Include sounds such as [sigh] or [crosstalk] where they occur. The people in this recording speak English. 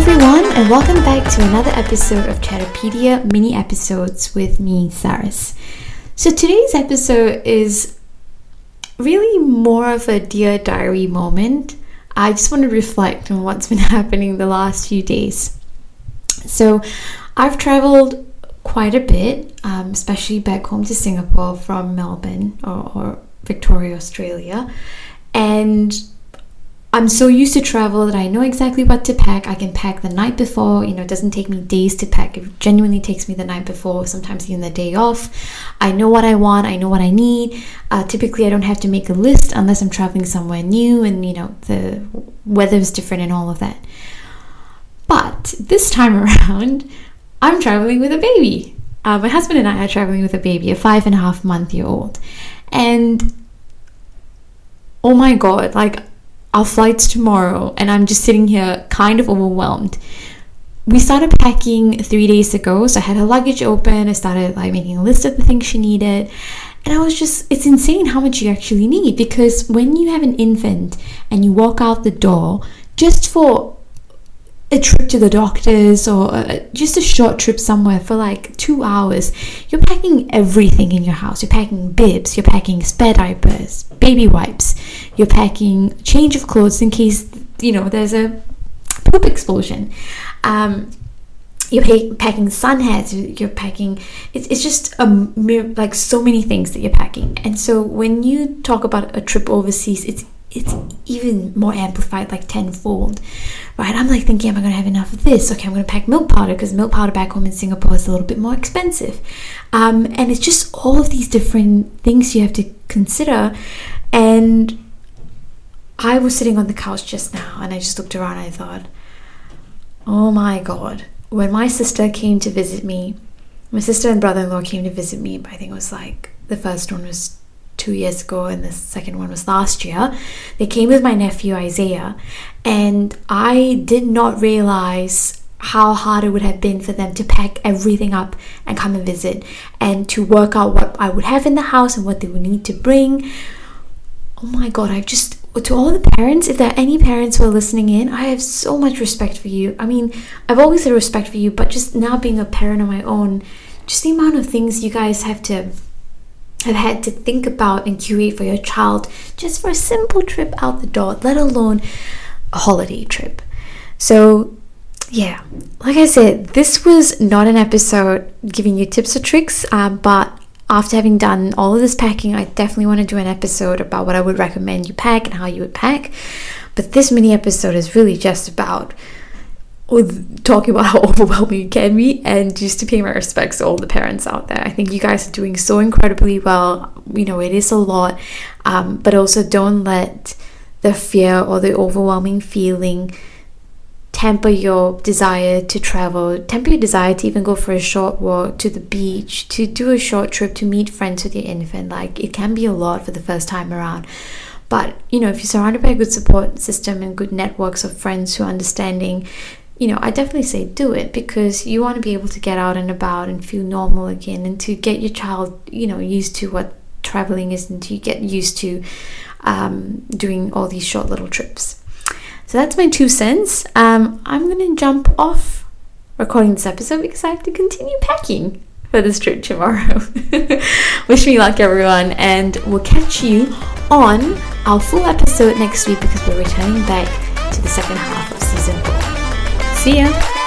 and welcome back to another episode of Chatterpedia mini episodes with me, Saris. So, today's episode is really more of a Dear Diary moment. I just want to reflect on what's been [laughs] happening the last few days. So, I've traveled quite a bit, um, especially back home to Singapore from Melbourne or, or Victoria, Australia. And I'm so used to travel that I know exactly what to pack. I can pack the night before, you know, it doesn't take me days to pack. It genuinely takes me the night before, sometimes even the day off. I know what I want, I know what I need. Uh, typically, I don't have to make a list unless I'm traveling somewhere new and, you know, the weather is different and all of that. But this time [laughs] around, I'm traveling with a baby. Uh, my husband and I are traveling with a baby, a five and a half month year old. And oh my god, like our flight's tomorrow, and I'm just sitting here kind of overwhelmed. We started packing three days ago, so I had her luggage open. I started like making a list of the things she needed, and I was just, it's insane how much you actually need because when you have an infant and you walk out the door just for a trip to the doctors or a, just a short trip somewhere for like two hours, you're packing everything in your house. You're packing bibs, you're packing spare diapers, baby wipes, you're packing change of clothes in case you know there's a poop explosion. Um, you're pay- packing sun hats. You're packing. It's, it's just a like so many things that you're packing. And so when you talk about a trip overseas, it's it's even more amplified like tenfold right? I'm like thinking am i going to have enough of this? Okay i'm going to pack milk powder because milk powder back home in singapore is a little bit more expensive. Um, and it's just all of these different things you have to consider. And i was sitting on the couch just now and i just looked around and i thought oh my god. When my sister came to visit me my sister and brother-in-law came to visit me i think it was like the first one was two years ago, and the second one was last year. They came with my nephew Isaiah, and I did not realize how hard it would have been for them to pack everything up and come and visit and to work out what I would have in the house and what they would need to bring. Oh my god, I've just to all the parents, if there are any parents who are listening in, I have so much respect for you. I mean, I've always had respect for you, but just now being a parent on my own, just the amount of things you guys have to have had to think about and curate for your child just for a simple trip out the door, let alone a holiday trip. So, yeah, like I said, this was not an episode giving you tips or tricks, uh, but after having done all of this packing, I definitely want to do an episode about what I would recommend you pack and how you would pack. But this mini episode is really just about with talking about how [laughs] overwhelming it can be and just to pay my respects to all the parents out there. I think you guys are doing so incredibly well. You know, it is a lot, um, but also don't let the fear or the overwhelming feeling temper your desire to travel, temper your desire to even go for a short walk to the beach, to do a short trip, to meet friends with your infant. Like, it can be a lot for the first time around. But, you know, if you're surrounded by a good support system and good networks of friends who are understanding, you know, I definitely say do it because you want to be able to get out and about and feel normal again and to get your child, you know, used to what traveling is and to get used to um, doing all these short little trips. So that's my two cents. Um, I'm going to jump off recording this episode because I have to continue packing for this trip tomorrow. [laughs] Wish me luck, everyone, and we'll catch you on our full episode next week because we're returning back to the second half. See ya!